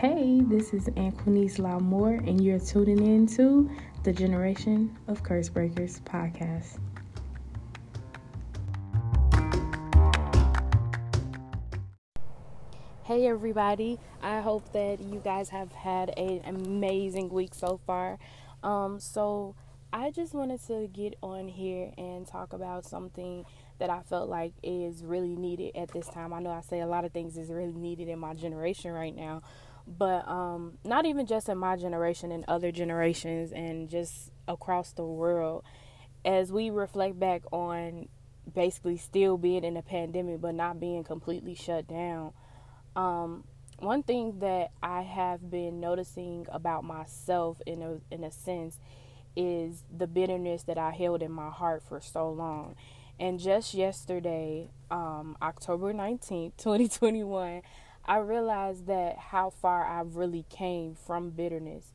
Hey, this is Anquinice Lamoore, and you're tuning in to the Generation of Curse Breakers podcast. Hey, everybody. I hope that you guys have had an amazing week so far. Um, so, I just wanted to get on here and talk about something that I felt like is really needed at this time. I know I say a lot of things is really needed in my generation right now, but um, not even just in my generation and other generations and just across the world. As we reflect back on basically still being in a pandemic but not being completely shut down, um, one thing that I have been noticing about myself in a in a sense is the bitterness that I held in my heart for so long. And just yesterday, um, October 19th, 2021, I realized that how far I really came from bitterness.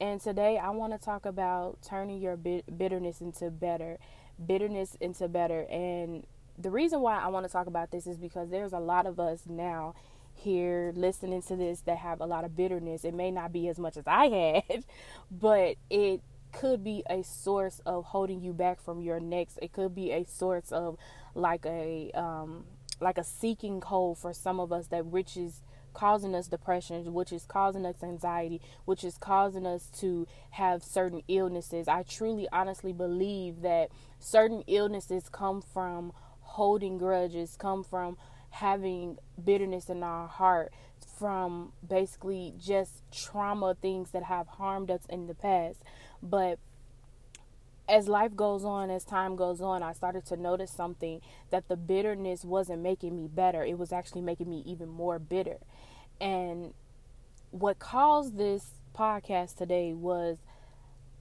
And today I want to talk about turning your bitterness into better, bitterness into better. And the reason why I want to talk about this is because there's a lot of us now here listening to this that have a lot of bitterness. It may not be as much as I had, but it could be a source of holding you back from your next. It could be a source of like a um, like a seeking hole for some of us that which is causing us depression, which is causing us anxiety, which is causing us to have certain illnesses. I truly honestly believe that certain illnesses come from holding grudges, come from having bitterness in our heart, from basically just trauma things that have harmed us in the past. But as life goes on, as time goes on, I started to notice something that the bitterness wasn't making me better. It was actually making me even more bitter. And what caused this podcast today was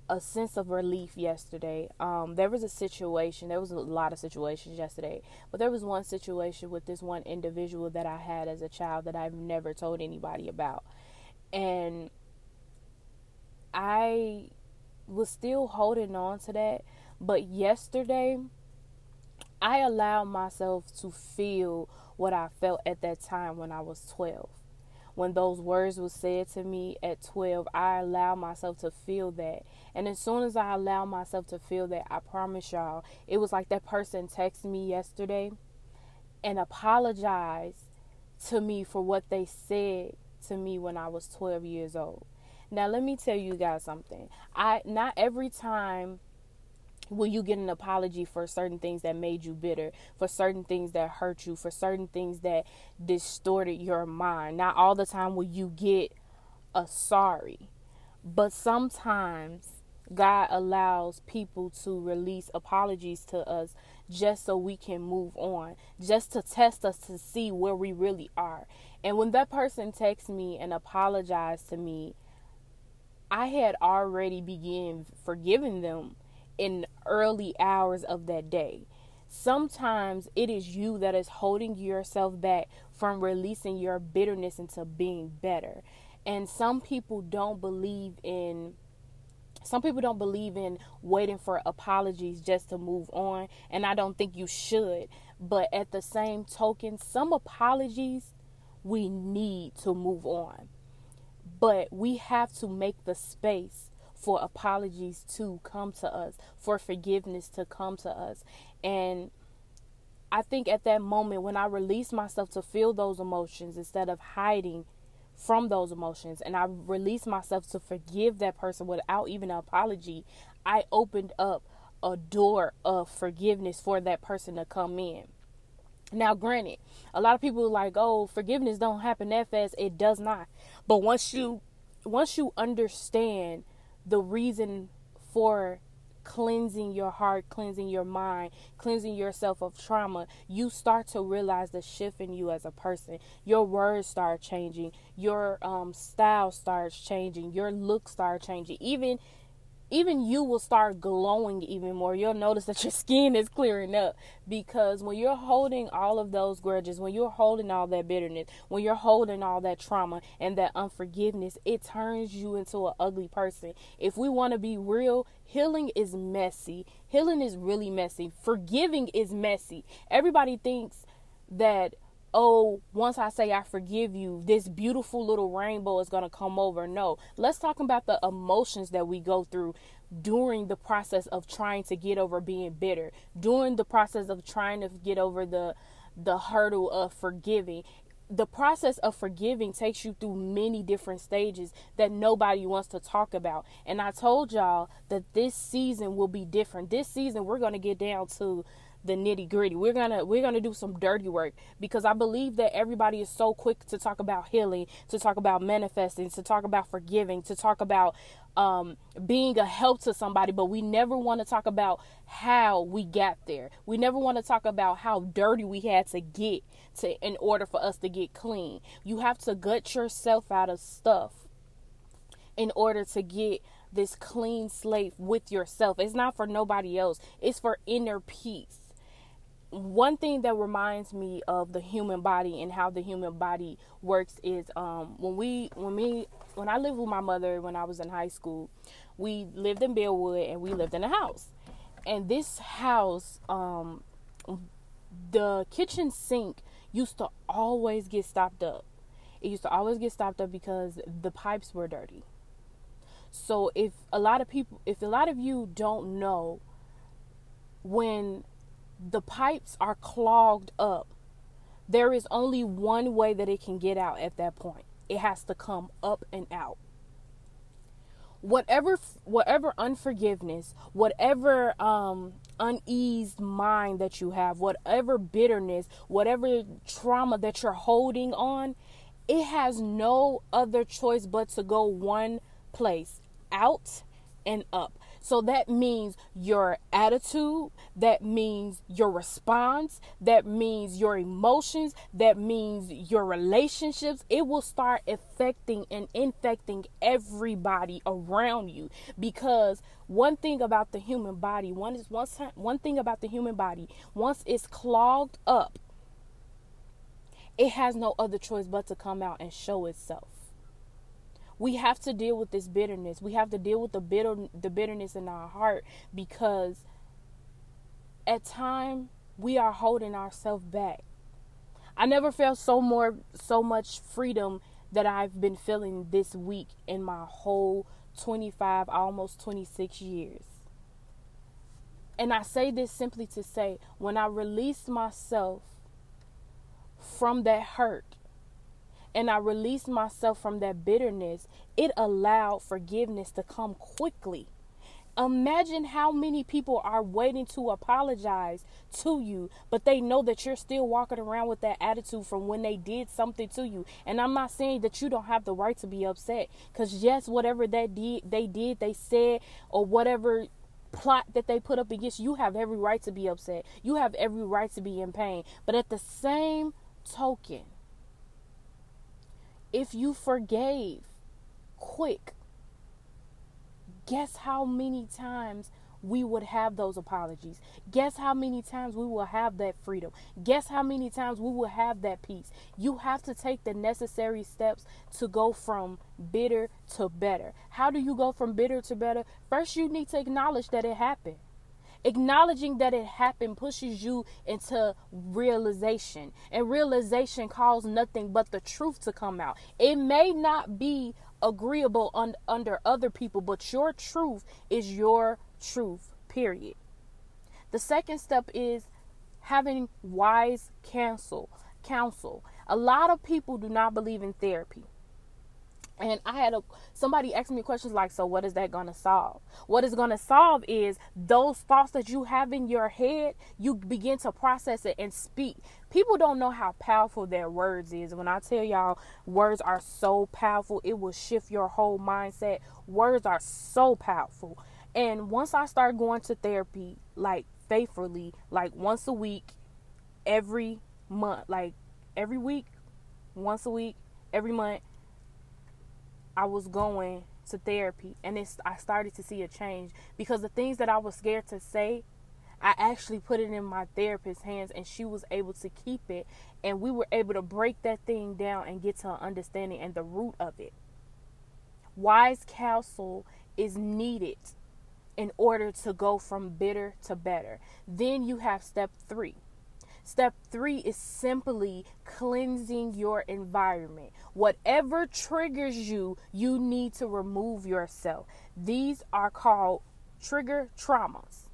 a sense of relief yesterday. Um, there was a situation, there was a lot of situations yesterday, but there was one situation with this one individual that I had as a child that I've never told anybody about. And I was still holding on to that. But yesterday, I allowed myself to feel what I felt at that time when I was 12. When those words were said to me at 12, I allowed myself to feel that. And as soon as I allowed myself to feel that, I promise y'all, it was like that person texted me yesterday and apologized to me for what they said to me when I was 12 years old. Now let me tell you guys something. I not every time will you get an apology for certain things that made you bitter, for certain things that hurt you, for certain things that distorted your mind. Not all the time will you get a sorry. But sometimes God allows people to release apologies to us just so we can move on, just to test us to see where we really are. And when that person texts me and apologized to me, I had already begun forgiving them in early hours of that day. Sometimes it is you that is holding yourself back from releasing your bitterness into being better. And some people don't believe in some people don't believe in waiting for apologies just to move on, and I don't think you should. But at the same token, some apologies we need to move on. But we have to make the space for apologies to come to us, for forgiveness to come to us. And I think at that moment when I release myself to feel those emotions instead of hiding from those emotions and I release myself to forgive that person without even an apology, I opened up a door of forgiveness for that person to come in. Now, granted, a lot of people like, "Oh, forgiveness don't happen that fast." It does not. But once you once you understand the reason for cleansing your heart, cleansing your mind, cleansing yourself of trauma, you start to realize the shift in you as a person. Your words start changing, your um, style starts changing, your look start changing. Even even you will start glowing even more. You'll notice that your skin is clearing up because when you're holding all of those grudges, when you're holding all that bitterness, when you're holding all that trauma and that unforgiveness, it turns you into an ugly person. If we want to be real, healing is messy. Healing is really messy. Forgiving is messy. Everybody thinks that oh, once I say I forgive you, this beautiful little rainbow is going to come over. No, let's talk about the emotions that we go through during the process of trying to get over being bitter, during the process of trying to get over the the hurdle of forgiving. The process of forgiving takes you through many different stages that nobody wants to talk about. And I told y'all that this season will be different. This season we're going to get down to the nitty gritty. We're gonna we're gonna do some dirty work because I believe that everybody is so quick to talk about healing, to talk about manifesting, to talk about forgiving, to talk about um, being a help to somebody, but we never want to talk about how we got there. We never want to talk about how dirty we had to get to in order for us to get clean. You have to gut yourself out of stuff in order to get this clean slate with yourself. It's not for nobody else. It's for inner peace one thing that reminds me of the human body and how the human body works is um, when we when me when I lived with my mother when I was in high school, we lived in Bellwood and we lived in a house. And this house, um, the kitchen sink used to always get stopped up. It used to always get stopped up because the pipes were dirty. So if a lot of people, if a lot of you don't know, when the pipes are clogged up. There is only one way that it can get out at that point. It has to come up and out. Whatever whatever unforgiveness, whatever um uneased mind that you have, whatever bitterness, whatever trauma that you're holding on, it has no other choice but to go one place, out and up. So that means your attitude, that means your response, that means your emotions, that means your relationships. It will start affecting and infecting everybody around you because one thing about the human body, one is one, one thing about the human body, once it's clogged up, it has no other choice but to come out and show itself we have to deal with this bitterness. We have to deal with the bitter the bitterness in our heart because at time we are holding ourselves back. I never felt so more so much freedom that I've been feeling this week in my whole 25 almost 26 years. And I say this simply to say when I release myself from that hurt and I released myself from that bitterness, it allowed forgiveness to come quickly. Imagine how many people are waiting to apologize to you, but they know that you're still walking around with that attitude from when they did something to you. And I'm not saying that you don't have the right to be upset, because yes, whatever that did, they did, they said, or whatever plot that they put up against you, you have every right to be upset. You have every right to be in pain. But at the same token, if you forgave quick, guess how many times we would have those apologies? Guess how many times we will have that freedom? Guess how many times we will have that peace? You have to take the necessary steps to go from bitter to better. How do you go from bitter to better? First, you need to acknowledge that it happened. Acknowledging that it happened pushes you into realization, and realization calls nothing but the truth to come out. It may not be agreeable un- under other people, but your truth is your truth, period. The second step is having wise counsel. Counsel. A lot of people do not believe in therapy. And I had a somebody asked me questions like, so what is that gonna solve? What is gonna solve is those thoughts that you have in your head, you begin to process it and speak. People don't know how powerful their words is. When I tell y'all words are so powerful, it will shift your whole mindset. Words are so powerful. And once I start going to therapy, like faithfully, like once a week, every month, like every week, once a week, every month I was going to therapy and it's I started to see a change because the things that I was scared to say I actually put it in my therapist's hands and she was able to keep it and we were able to break that thing down and get to an understanding and the root of it. Wise counsel is needed in order to go from bitter to better. Then you have step 3. Step three is simply cleansing your environment. Whatever triggers you, you need to remove yourself. These are called trigger traumas.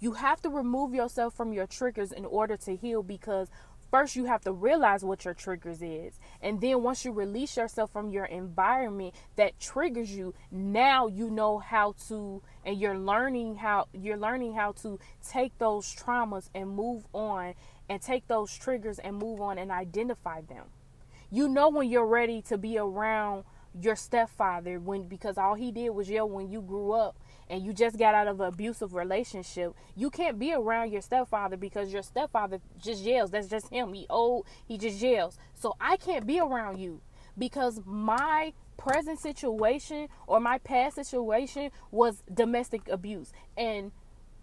You have to remove yourself from your triggers in order to heal because first you have to realize what your triggers is. And then once you release yourself from your environment that triggers you now you know how to and you're learning how you're learning how to take those traumas and move on and take those triggers and move on and identify them. You know when you're ready to be around your stepfather when because all he did was yell when you grew up and you just got out of an abusive relationship, you can't be around your stepfather because your stepfather just yells. That's just him. He old, he just yells. So I can't be around you because my present situation or my past situation was domestic abuse and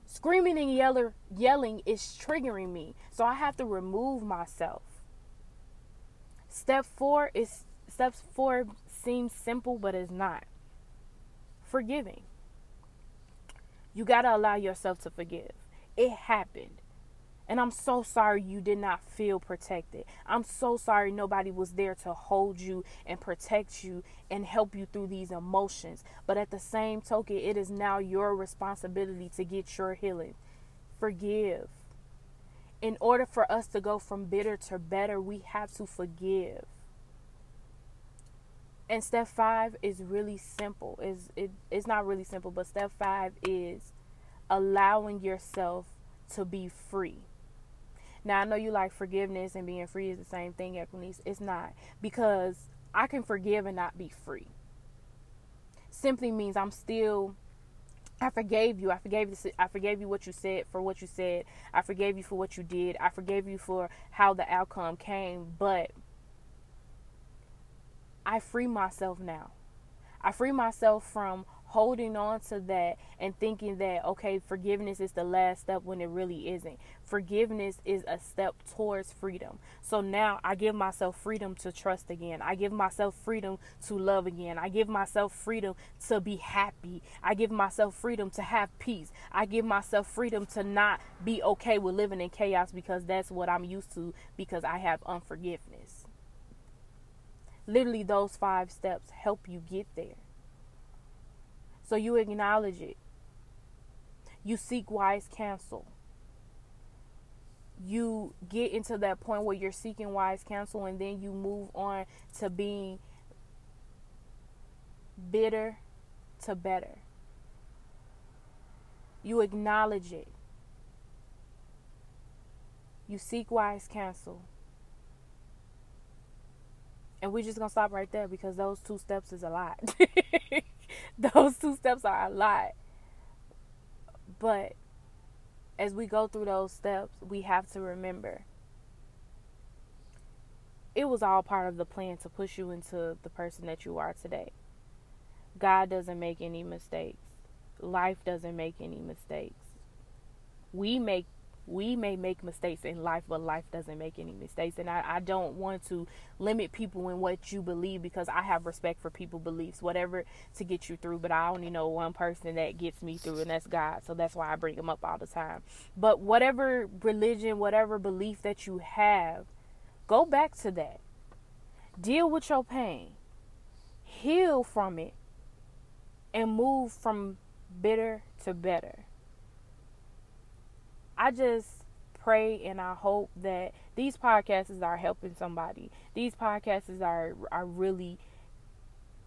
screaming and yeller, yelling is triggering me. So I have to remove myself. Step 4 is step 4 seems simple but it's not. Forgiving. You got to allow yourself to forgive. It happened. And I'm so sorry you did not feel protected. I'm so sorry nobody was there to hold you and protect you and help you through these emotions. But at the same token, it is now your responsibility to get your healing. Forgive. In order for us to go from bitter to better, we have to forgive. And step five is really simple. Is it, it's not really simple, but step five is allowing yourself to be free. Now I know you like forgiveness and being free is the same thing, Equinice. It's not because I can forgive and not be free. Simply means I'm still. I forgave you. I forgave this. I forgave you what you said for what you said. I forgave you for what you did. I forgave you for how the outcome came. But I free myself now. I free myself from holding on to that and thinking that okay forgiveness is the last step when it really isn't. Forgiveness is a step towards freedom. So now i give myself freedom to trust again. I give myself freedom to love again. I give myself freedom to be happy. I give myself freedom to have peace. I give myself freedom to not be okay with living in chaos because that's what i'm used to because i have unforgiveness literally those five steps help you get there so you acknowledge it. You seek wise counsel. You get into that point where you're seeking wise counsel and then you move on to being bitter to better. You acknowledge it. You seek wise counsel. And we're just to stop right there because those two steps is a lot. those two steps are a lot. But as we go through those steps, we have to remember it was all part of the plan to push you into the person that you are today. God doesn't make any mistakes. Life doesn't make any mistakes. We make we may make mistakes in life, but life doesn't make any mistakes. And I, I don't want to limit people in what you believe because I have respect for people's beliefs, whatever to get you through. But I only know one person that gets me through, and that's God. So that's why I bring him up all the time. But whatever religion, whatever belief that you have, go back to that. Deal with your pain, heal from it, and move from bitter to better. I just pray and I hope that these podcasts are helping somebody. These podcasts are are really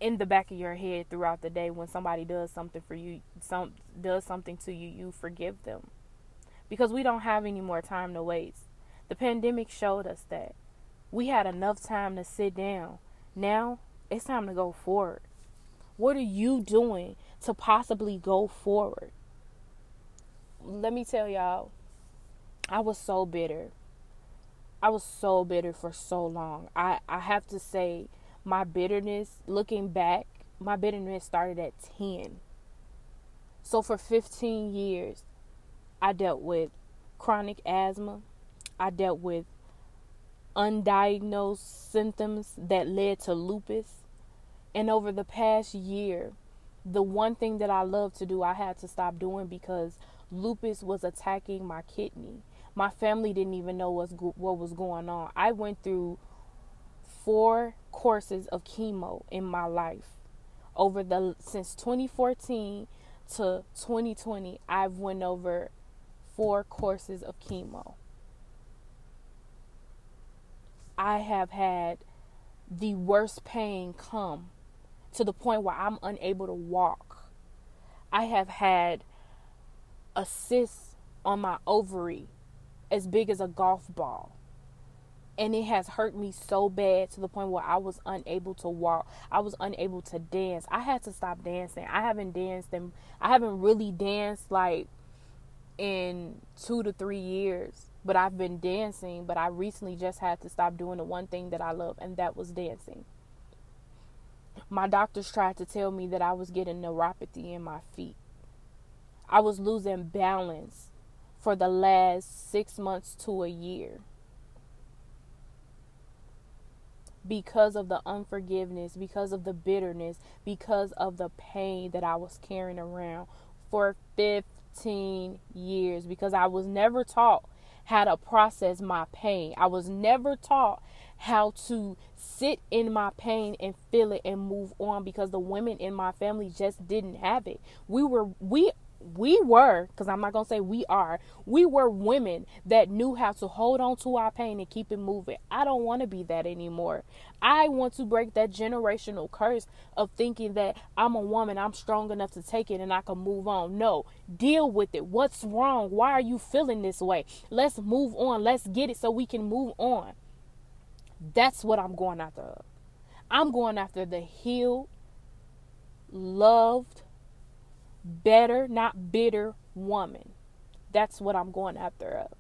in the back of your head throughout the day when somebody does something for you, some does something to you, you forgive them. Because we don't have any more time to waste. The pandemic showed us that. We had enough time to sit down. Now it's time to go forward. What are you doing to possibly go forward? Let me tell y'all, I was so bitter. I was so bitter for so long. I, I have to say, my bitterness, looking back, my bitterness started at 10. So for 15 years, I dealt with chronic asthma. I dealt with undiagnosed symptoms that led to lupus. And over the past year, the one thing that I love to do, I had to stop doing because lupus was attacking my kidney My family didn't even know what's go- what was going on. I went through four courses of chemo in my life over the since 2014 to 2020. I've went over four courses of chemo. I have had the worst pain come to the point where I'm unable to walk. I have had a cyst on my ovary as big as a golf ball. And it has hurt me so bad to the point where I was unable to walk. I was unable to dance. I had to stop dancing. I haven't danced and I haven't really danced like in two to three years. But I've been dancing, but I recently just had to stop doing the one thing that I love, and that was dancing. My doctors tried to tell me that I was getting neuropathy in my feet. I was losing balance for the last six months to a year because of the unforgiveness, because of the bitterness, because of the pain that I was carrying around for 15 years, because I was never taught how to process my pain. I was never taught how to sit in my pain and feel it and move on because the women in my family just didn't have it. We were we we were, because I'm not going to say we are, we were women that knew how to hold on to our pain and keep it moving. I don't want to be that anymore. I want to break that generational curse of thinking that I'm a woman, I'm strong enough to take it and I can move on. No, deal with it. What's wrong? Why are you feeling this way? Let's move on. Let's get it so we can move on. That's what I'm going after. I'm going after the healed, loved, better, not bitter woman. That's what I'm going after of.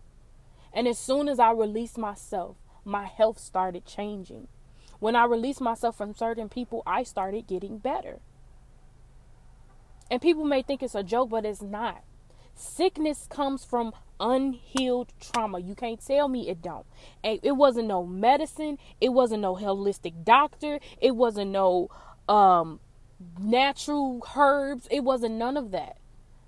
And as soon as I released myself, my health started changing. When I released myself from certain people, I started getting better. And people may think it's a joke, but it's not. Sickness comes from unhealed trauma. You can't tell me it don't. It wasn't no medicine. It wasn't no holistic doctor. It wasn't no um natural herbs. It wasn't none of that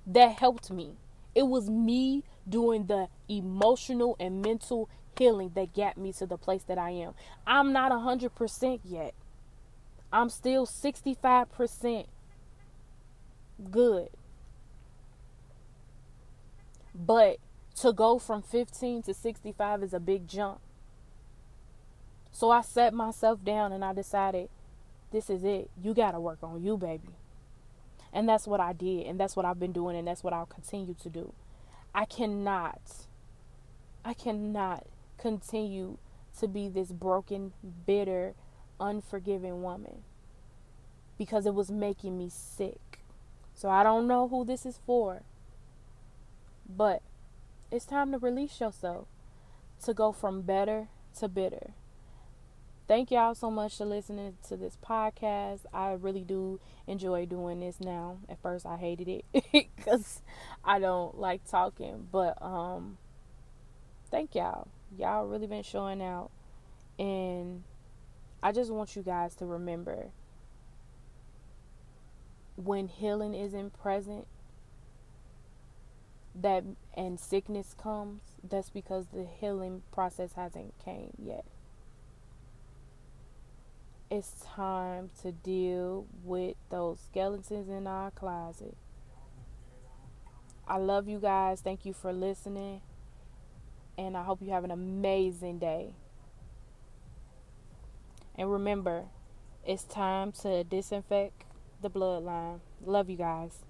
that helped me. It was me doing the emotional and mental healing that got me to the place that I am. I'm not 100% yet. I'm still 65% good. But to go from 15 to 65 is a big jump. So I set myself down and I decided this is it. You got to work on you, baby. And that's what I did. And that's what I've been doing. And that's what I'll continue to do. I cannot, I cannot continue to be this broken, bitter, unforgiving woman because it was making me sick. So I don't know who this is for. But it's time to release yourself to go from better to bitter. Thank y'all so much for listening to this podcast. I really do enjoy doing this now. At first I hated it cuz I don't like talking, but um thank y'all. Y'all really been showing out and I just want you guys to remember when healing isn't present that and sickness comes, that's because the healing process hasn't came yet it's time to deal with those skeletons in our closet. I love you guys. Thank you for listening. And I hope you have an amazing day. And remember, it's time to disinfect the bloodline. Love you guys.